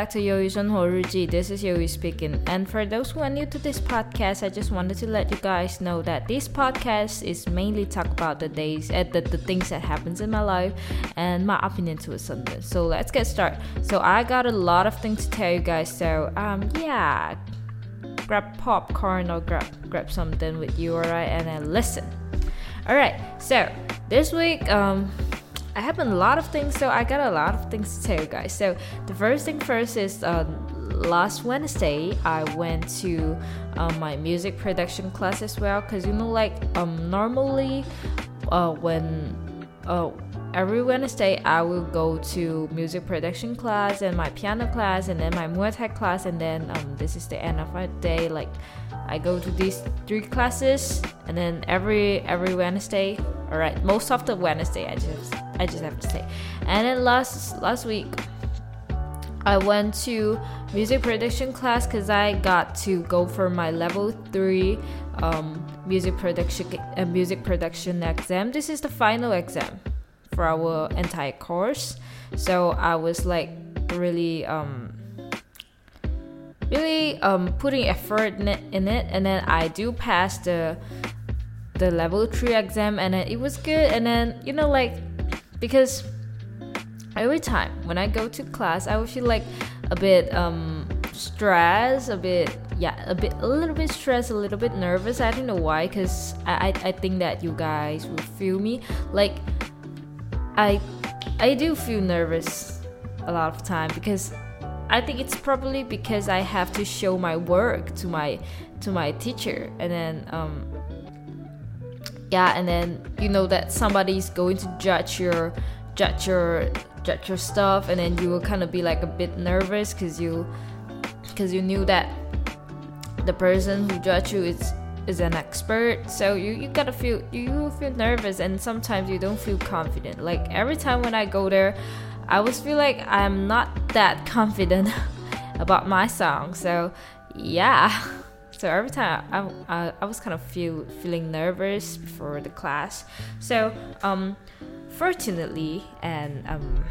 back to Yoyu Horuji. This is Yoyu speaking. And for those who are new to this podcast, I just wanted to let you guys know that this podcast is mainly talk about the days, uh, the, the things that happens in my life and my opinion to it something. So let's get started. So I got a lot of things to tell you guys. So um yeah, grab popcorn or grab grab something with you, alright, and then listen. Alright, so this week um I happened a lot of things, so I got a lot of things to tell you guys. So the first thing first is uh, last Wednesday I went to um, my music production class as well, cause you know like um normally uh, when uh, every Wednesday I will go to music production class and my piano class and then my Muay Thai class and then um, this is the end of my day like I go to these three classes and then every every Wednesday all right most of the Wednesday I just I just have to say and then last last week I went to music production class because I got to go for my level three um, music production uh, music production exam. This is the final exam for our entire course. So I was like really um really um putting effort in it, in it and then I do pass the the level 3 exam and then it was good and then you know like because every time when I go to class I would feel like a bit um stressed a bit yeah a bit a little bit stressed a little bit nervous. I don't know why because I, I I think that you guys will feel me. Like I I do feel nervous a lot of time because I think it's probably because I have to show my work to my to my teacher. And then um yeah and then you know that somebody's going to judge your judge your judge your stuff and then you will kind of be like a bit nervous because you because you knew that the person who judge you is is an expert. So you, you gotta feel you feel nervous and sometimes you don't feel confident. Like every time when i go there i always feel like i'm not that confident about my song. So yeah so every time I, I, I was kind of feel feeling nervous before the class. So um fortunately and um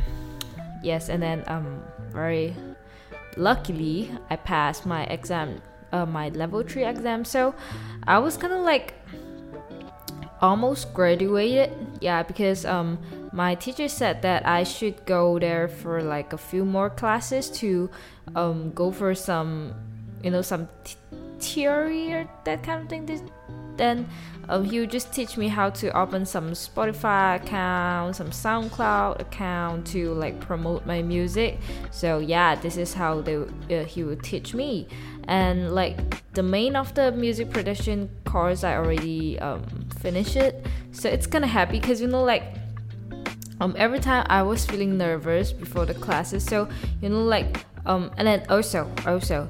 yes and then um very luckily i passed my exam uh, my level 3 exam. So i was kind of like almost graduated. Yeah because um my teacher said that i should go there for like a few more classes to um go for some you know some theory or that kind of thing then um, he would just teach me how to open some spotify account some soundcloud account to like promote my music. So yeah this is how they uh, he would teach me. And like the main of the music production course i already um, finished it. So it's kind of happy because you know like um every time i was feeling nervous before the classes. So you know like um and then also also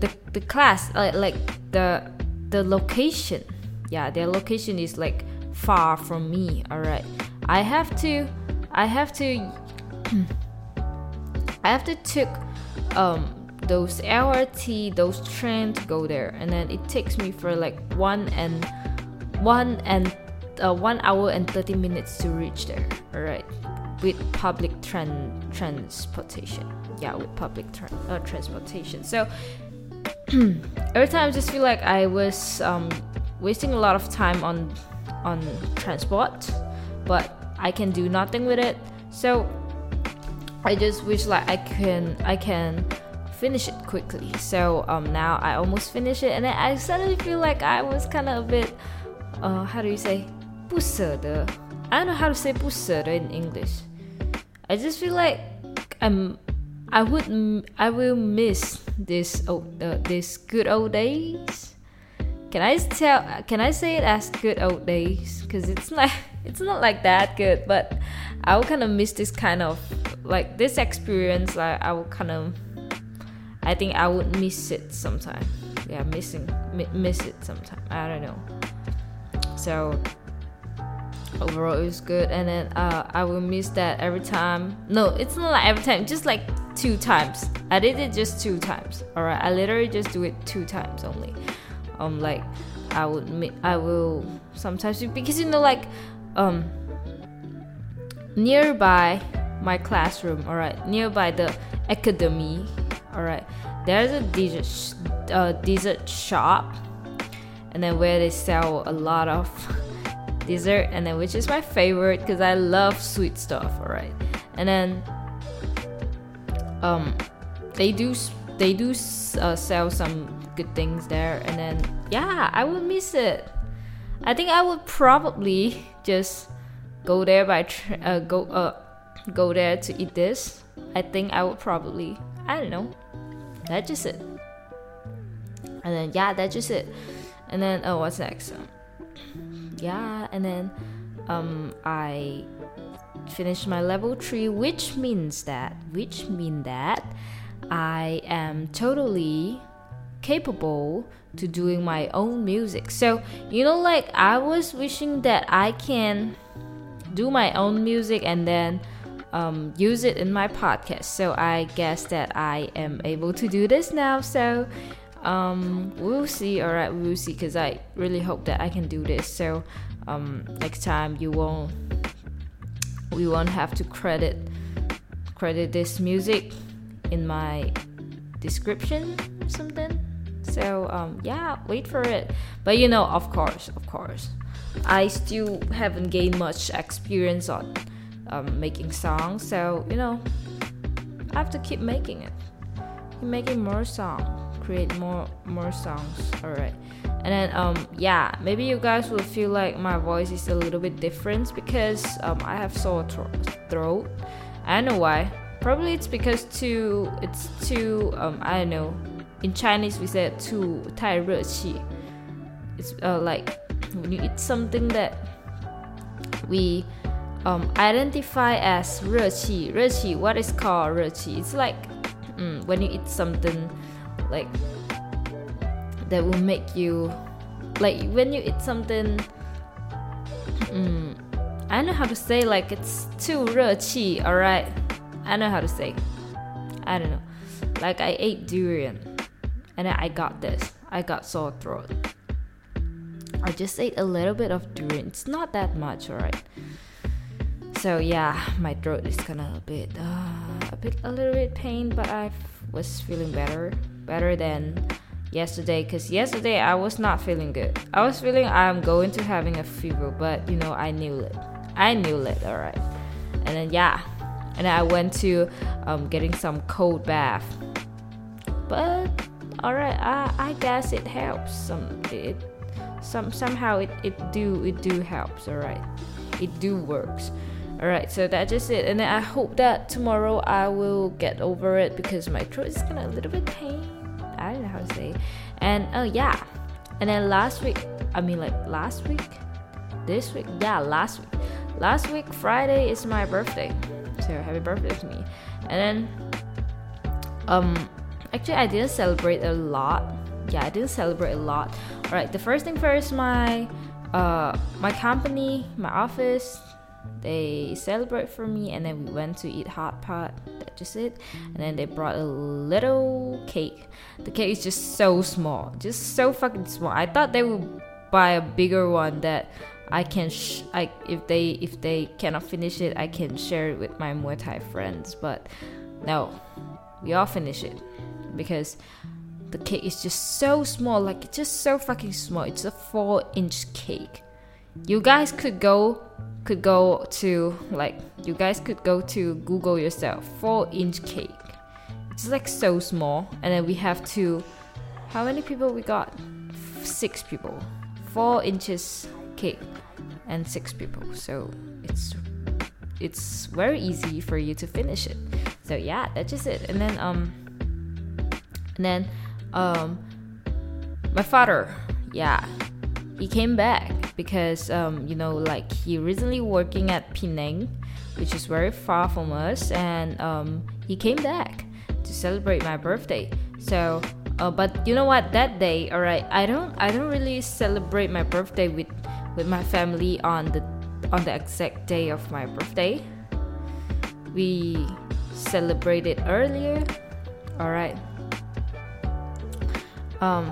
the the class like like the the location yeah their location is like far from me all right i have to i have to i have to took um those LRT, those train to go there, and then it takes me for like one and one and uh, one hour and thirty minutes to reach there. All right, with public tran- transportation. Yeah, with public tra- uh, transportation. So every time I just feel like I was um, wasting a lot of time on on transport, but I can do nothing with it. So I just wish like I can I can finish it quickly. So um, now I almost finished it, and I suddenly feel like I was kind of a bit, uh, how do you say, 不舍得. I don't know how to say 不舍得 in English. I just feel like I'm, I would, I will miss this, oh, uh, this good old days. Can I tell? Can I say it as good old days? Because it's not, it's not like that good, but I will kind of miss this kind of like this experience. Like I will kind of I think I would miss it sometime. Yeah, missing miss it sometime. I don't know. So overall, it was good, and then uh, I will miss that every time. No, it's not like every time. Just like two times. I did it just two times. All right, I literally just do it two times only. Um, like I would I will sometimes because you know like um nearby my classroom, all right, nearby the academy, all right. There's a dessert, sh- uh, dessert shop, and then where they sell a lot of dessert, and then which is my favorite because I love sweet stuff, all right. And then, um, they do they do uh, sell some good things there, and then yeah, I would miss it. I think I would probably just go there by uh, go uh go there to eat this. I think I would probably I don't know. That's just it. And then yeah, that's just it. And then oh, what's next? yeah, and then um I finished my level three, which means that which mean that I am totally capable to doing my own music. So, you know, like I was wishing that I can do my own music and then um, use it in my podcast. So I guess that I am able to do this now. So um, we'll see. All right, we'll see. Because I really hope that I can do this. So um, next time you won't, we won't have to credit credit this music in my description or something so um, yeah wait for it. But you know of course of course i still haven't gained much experience on um, making songs. So you know i have to keep making it. Keep making more songs create more more songs. All right and then um yeah maybe you guys will feel like my voice is a little bit different because um i have sore throat i don't know why Probably it's because too it's too um I don't know. In Chinese we said too 太热气. It's uh, like when you eat something that we um, identify as 热气.热气 what is called 热气? It's like mm, when you eat something like that will make you like when you eat something mm, I know how to say like it's too 热气, alright? I know how to say. I don't know. Like I ate durian and I got this. I got sore throat. I just ate a little bit of durian. It's not that much, alright. So yeah, my throat is kind of a bit, uh, a bit, a little bit pain, but I was feeling better, better than yesterday. Cause yesterday I was not feeling good. I was feeling I'm going to having a fever, but you know I knew it. I knew it, alright. And then yeah, and I went to um, getting some cold bath. But all right, I, I guess it helps. Some it some somehow it, it do it do helps. All right, it do works. All right, so that's just it. And then I hope that tomorrow I will get over it because my throat is gonna a little bit pain. I don't know how to say. And oh yeah, and then last week, I mean like last week, this week, yeah, last week. Last week Friday is my birthday. So happy birthday to me. And then um actually i didn't celebrate a lot. Yeah i didn't celebrate a lot. All right the first thing first my uh my company my office they celebrate for me and then we went to eat hot pot that's just it and then they brought a little cake the cake is just so small just so fucking small i thought they would buy a bigger one that I can sh- I if they if they cannot finish it, I can share it with my Muay Thai friends. But no, we all finish it because the cake is just so small, like it's just so fucking small. It's a four inch cake. You guys could go could go to like you guys could go to Google yourself four inch cake. It's like so small, and then we have to. How many people we got? Six people. Four inches cake and six people so it's it's very easy for you to finish it so yeah that's just it and then um and then um my father yeah he came back because um you know like he recently working at Penang which is very far from us and um he came back to celebrate my birthday so uh, but you know what that day all right i don't i don't really celebrate my birthday with with my family on the on the exact day of my birthday. We celebrated earlier. All right. Um,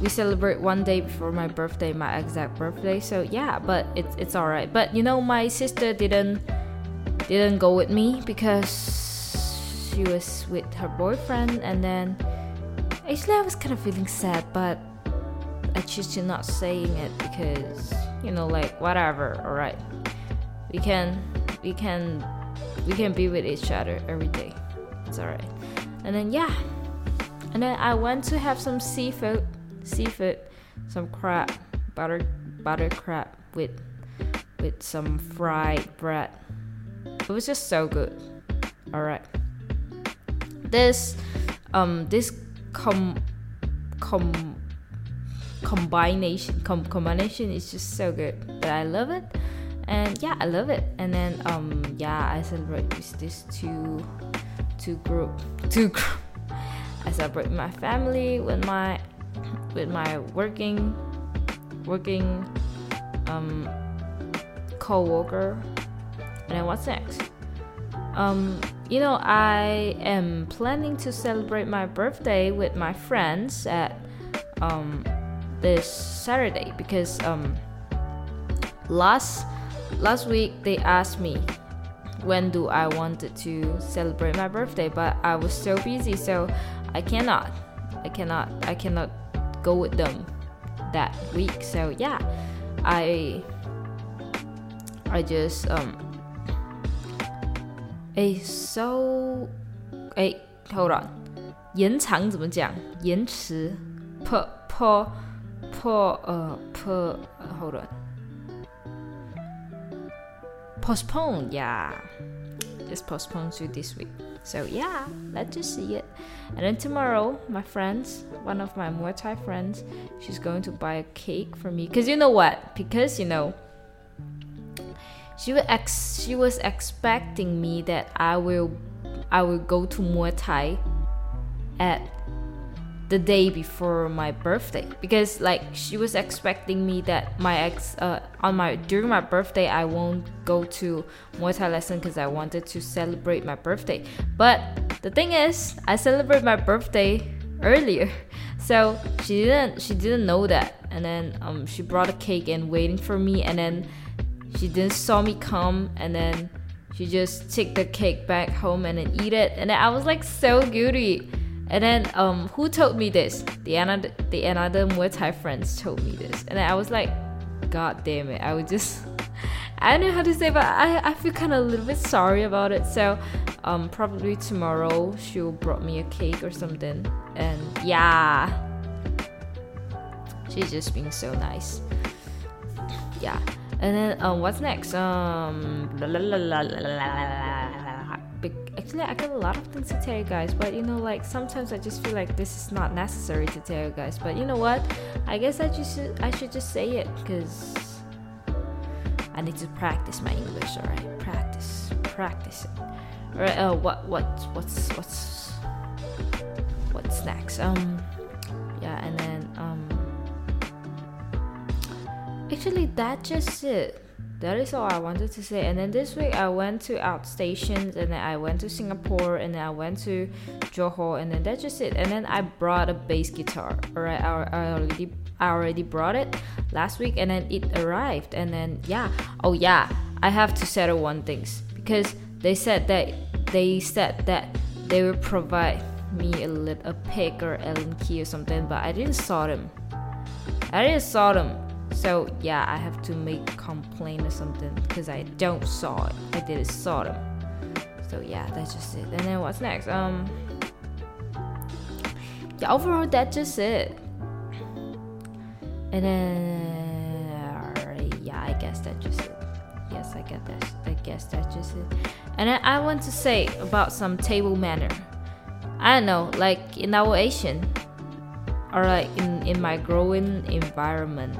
we celebrate one day before my birthday, my exact birthday. So yeah, but it's it's all right. But you know, my sister didn't didn't go with me because she was with her boyfriend and then actually I was kind of feeling sad but I choose to not saying it because you know like whatever alright we can we can we can be with each other every day it's alright and then yeah and then I went to have some seafood seafood some crab butter butter crab with with some fried bread. It was just so good. Alright. This um this com com combination com- combination is just so good. But i love it. And yeah i love it. And then um yeah i celebrate with this two two group two group. I celebrate my family with my with my working working um co-worker. And then what's next? Um you know i am planning to celebrate my birthday with my friends at um this Saturday because um, last last week they asked me when do I wanted to celebrate my birthday, but I was so busy, so I cannot, I cannot, I cannot go with them that week. So yeah, I I just um. 哎，so 哎，hold on，延长怎么讲？延迟，per per po uh per uh, hold on postpone yeah just postpone to this week So yeah let's just see it. And then tomorrow my friends one of my Muay Thai friends she's going to buy a cake for me. Because you know what? Because you know she was ex- she was expecting me that I will I will go to Muay Thai at the day before my birthday. Because like she was expecting me that my ex uh, on my during my birthday I won't go to Muay Thai lesson because I wanted to celebrate my birthday. But the thing is, I celebrate my birthday earlier, so she didn't she didn't know that, and then um she brought a cake and waiting for me, and then she didn't saw me come, and then she just took the cake back home and then eat it, and I was like so guilty and then um, who told me this? The another the another Muay Thai friends told me this, and I was like, God damn it! I would just I don't know how to say, but I, I feel kind of a little bit sorry about it. So um, probably tomorrow she'll brought me a cake or something, and yeah, she's just being so nice. Yeah, and then um, what's next? Um, la, la, la, actually I got a lot of things to tell you guys, but you know, like sometimes I just feel like this is not necessary to tell you guys. But you know what? I guess I just I should just say it because I need to practice my English. All right, practice, practice it. All right. Uh, what what what's what's what's next? Um, yeah, and then um, actually that just it that is all I wanted to say. And then this week I went to outstations and then I went to Singapore and then I went to Johor and then that's just it. And then I brought a bass guitar. Alright, I, I already I already brought it last week and then it arrived and then yeah. Oh yeah, I have to settle one things because they said that they said that they will provide me a little a pick or Allen key or something, but I didn't saw them. I didn't saw them. So yeah, I have to make complaint or something because I don't saw it. I didn't saw them. So yeah, that's just it. And then what's next? Um, yeah, overall that's just it. And then yeah, I guess that's just it. Yes, I get that. I guess that's just it. And then I want to say about some table manner. I don't know, like in our Asian or like in, in my growing environment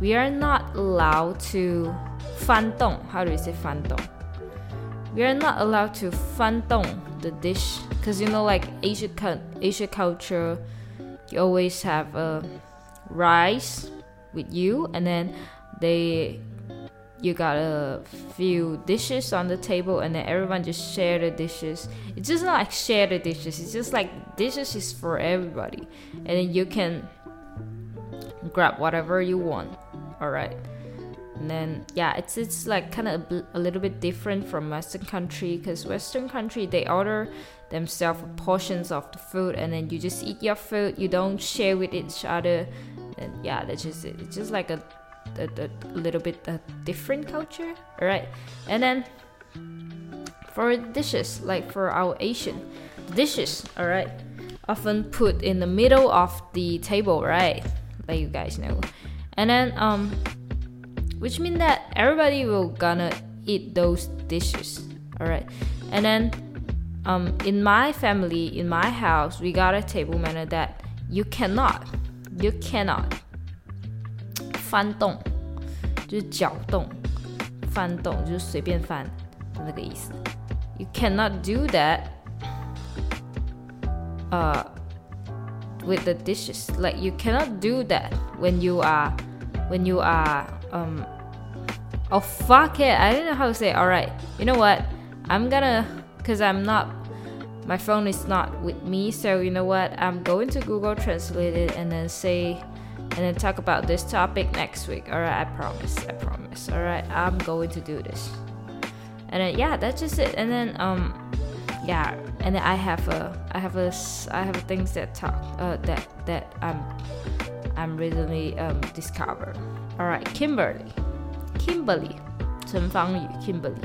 we are not allowed to 翻动. How do you say 翻动? We are not allowed to 翻动 the dish because you know like Asia Asia culture, you always have a rice with you and then they you got a few dishes on the table and then everyone just share the dishes it's just not like share the dishes it's just like dishes is for everybody and then you can grab whatever you want all right and then yeah it's it's like kind of a, a, little bit different from western country because western country they order themselves portions of the food and then you just eat your food you don't share with each other. And yeah that's just it it's just like a, a, a little bit a different culture. All right and then for dishes like for our asian dishes all right often put in the middle of the table right? Like you guys know and then um which means that everybody will gonna eat those dishes all right and then um, in my family in my house we got a table manner that you cannot you cannot 翻动就是搅动翻动就是随便翻的那个意思 you cannot do that uh, with the dishes like you cannot do that when you are when you are um oh fuck it. I don't know how to say all right. You know what? I'm gonna because i'm not my phone is not with me. So you know what? I'm going to google translate it and then say and then talk about this topic next week. All right. I promise. I promise. All right. I'm going to do this. And then yeah that's just it. And then um yeah. And then i have a i have a i have things that talk uh, that that i'm i'm recently um discovered all right kimberly Kimberly, Chen Fangyu, Kimberly,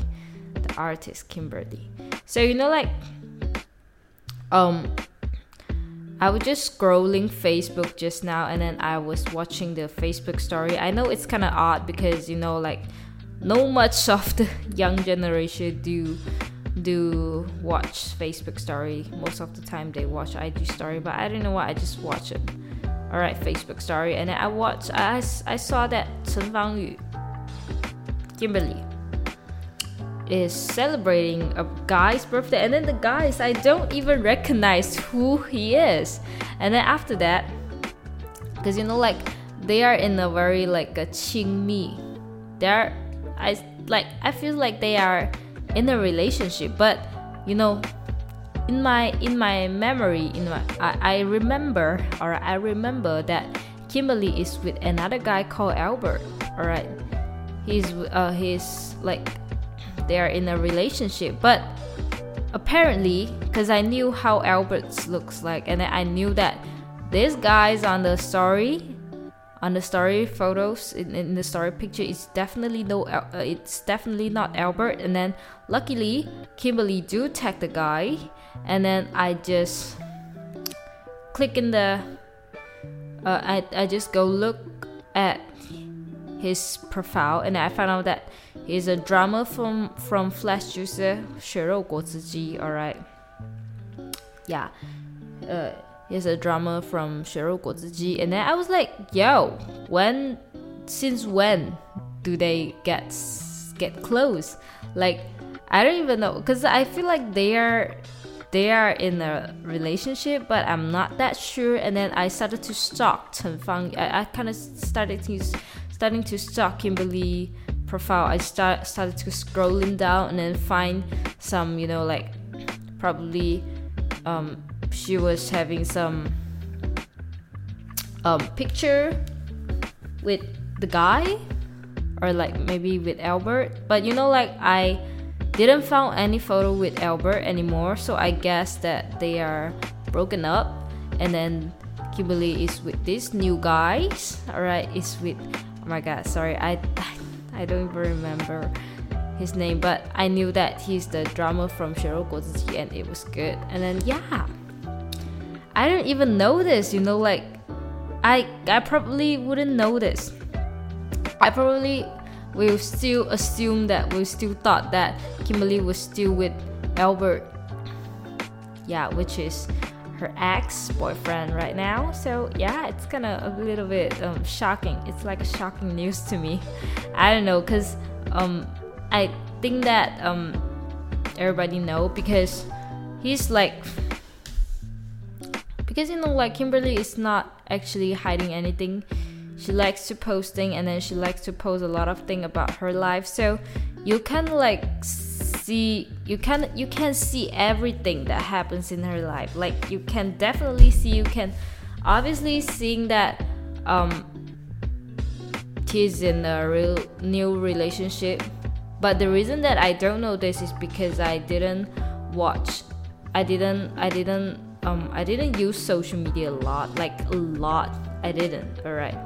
the artist Kimberly. So you know, like, um, I was just scrolling Facebook just now, and then I was watching the Facebook story. I know it's kind of odd because you know, like, no much of the young generation do do watch Facebook story. Most of the time they watch IG story, but I don't know why. I just watch it. All right, Facebook story, and I watched. I I saw that Chen Fangyu Kimberly is celebrating a guy's birthday and then the guys I don't even recognize who he is and then after that because you know like they are in a very like a ching me. they're I like I feel like they are in a relationship but you know in my in my memory in my I, I remember or I remember that Kimberly is with another guy called Albert alright? He's uh, he's like they are in a relationship but apparently because i knew how albert's looks like and i knew that this guy's on the story on the story photos in, in the story picture it's definitely no uh, uh, it's definitely not albert. And then luckily kimberly do tag the guy. And then i just click in the uh, I, I just go look at his profile. And I found out that he's a drummer from from Flesh Juicer. 血肉果汁机 alright. Yeah. Uh is a drama from Shiro Guoziji. And then I was like, yo, when, since when do they get get close? Like, I don't even know, cause I feel like they are they are in a relationship, but I'm not that sure. And then I started to stalk Chen Fang. I, I kind of started to starting to stalk Kimberly profile. I start started to scrolling down and then find some, you know, like probably um, she was having some um, picture with the guy or like maybe with Albert. But you know, like I didn't found any photo with Albert anymore, so I guess that they are broken up. And then Kimberly is with this new guys. Alright, is with oh my god, sorry, I I don't even remember his name, but I knew that he's the drummer from Cheryl Gozuji and it was good. And then yeah i didn't even know this you know like i i probably wouldn't know this. I probably will still assume that we still thought that kimberly was still with albert. Yeah which is her ex-boyfriend right now. So yeah it's kind of a little bit um, shocking. It's like shocking news to me. I don't know because um, i think that um, everybody know because he's like because you know like kimberly is not actually hiding anything she likes to posting and then she likes to post a lot of thing about her life so you can like see you can you can see everything that happens in her life like you can definitely see you can obviously seeing that um he's in a real new relationship. But the reason that I don't know this is because I didn't watch. I didn't. I didn't. Um. I didn't use social media a lot. Like a lot. I didn't. All right.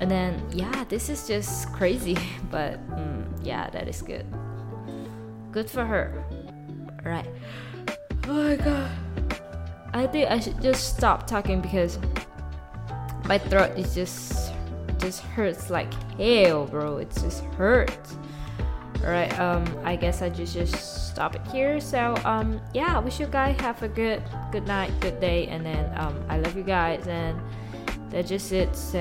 And then yeah, this is just crazy. But mm, yeah, that is good. Good for her. All right. Oh my god. I think I should just stop talking because my throat is just just hurts like hell, bro. It just hurts. Alright, um, I guess I just just stop it here. So um, yeah, wish you guys have a good good night, good day, and then um, I love you guys, and that's just it. So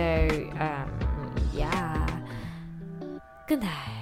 um, yeah, good night.